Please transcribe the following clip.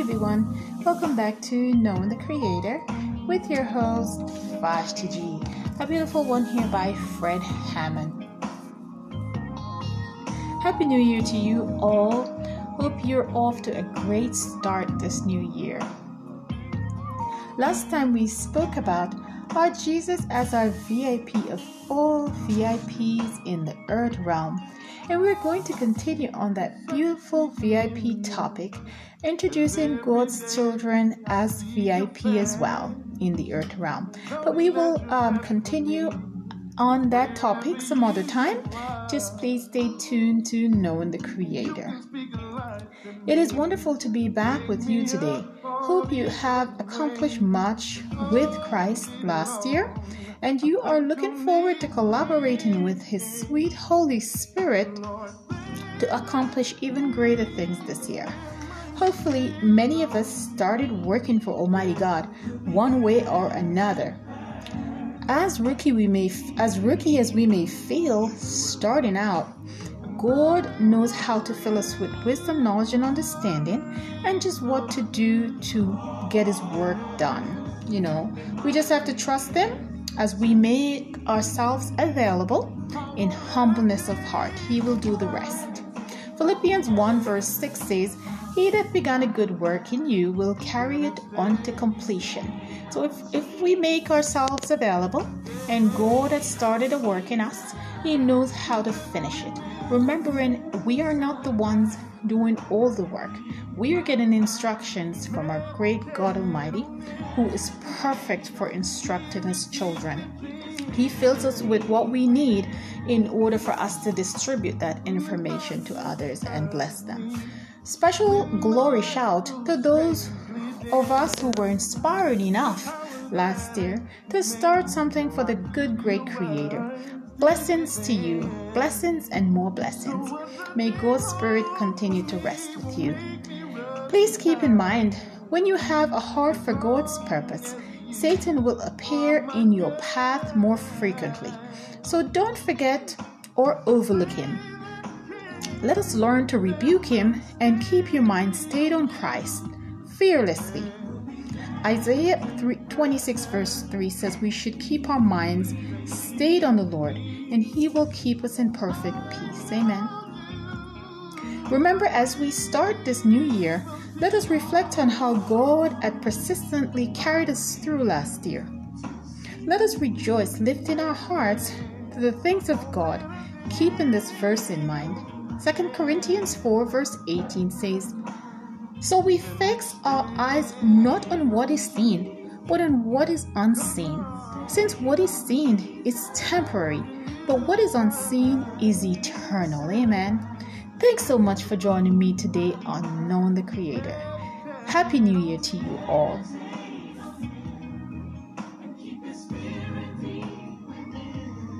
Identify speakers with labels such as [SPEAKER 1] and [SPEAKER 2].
[SPEAKER 1] everyone. Welcome back to Knowing the Creator with your host, Vashti G. A beautiful one here by Fred Hammond. Happy New Year to you all. Hope you're off to a great start this new year. Last time we spoke about our Jesus as our VIP of all VIPs in the earth realm. And we're going to continue on that beautiful VIP topic, introducing God's children as VIP as well in the earth realm. But we will um, continue on that topic some other time. Just please stay tuned to Knowing the Creator. It is wonderful to be back with you today. Hope you have accomplished much with Christ last year and you are looking forward to collaborating with His sweet Holy Spirit to accomplish even greater things this year. Hopefully, many of us started working for Almighty God one way or another. As rookie we may as rookie as we may feel starting out, God knows how to fill us with wisdom, knowledge, and understanding, and just what to do to get His work done. You know, we just have to trust Him as we make ourselves available in humbleness of heart. He will do the rest. Philippians 1 verse 6 says, He that began a good work in you will carry it on to completion. So if, if we make ourselves available and God has started a work in us, He knows how to finish it remembering we are not the ones doing all the work. We are getting instructions from our great God Almighty, who is perfect for instructing his children. He fills us with what we need in order for us to distribute that information to others and bless them. Special glory shout to those of us who were inspired enough last year to start something for the good, great Creator. Blessings to you, blessings and more blessings. May God's Spirit continue to rest with you. Please keep in mind when you have a heart for God's purpose, Satan will appear in your path more frequently. So don't forget or overlook him. Let us learn to rebuke him and keep your mind stayed on Christ fearlessly. Isaiah 3, 26, verse 3 says we should keep our minds stayed on the Lord, and He will keep us in perfect peace. Amen. Remember, as we start this new year, let us reflect on how God had persistently carried us through last year. Let us rejoice, lifting our hearts to the things of God, keeping this verse in mind. 2 Corinthians 4, verse 18 says, so we fix our eyes not on what is seen, but on what is unseen. Since what is seen is temporary, but what is unseen is eternal. Amen. Thanks so much for joining me today on Knowing the Creator. Happy New Year to you all.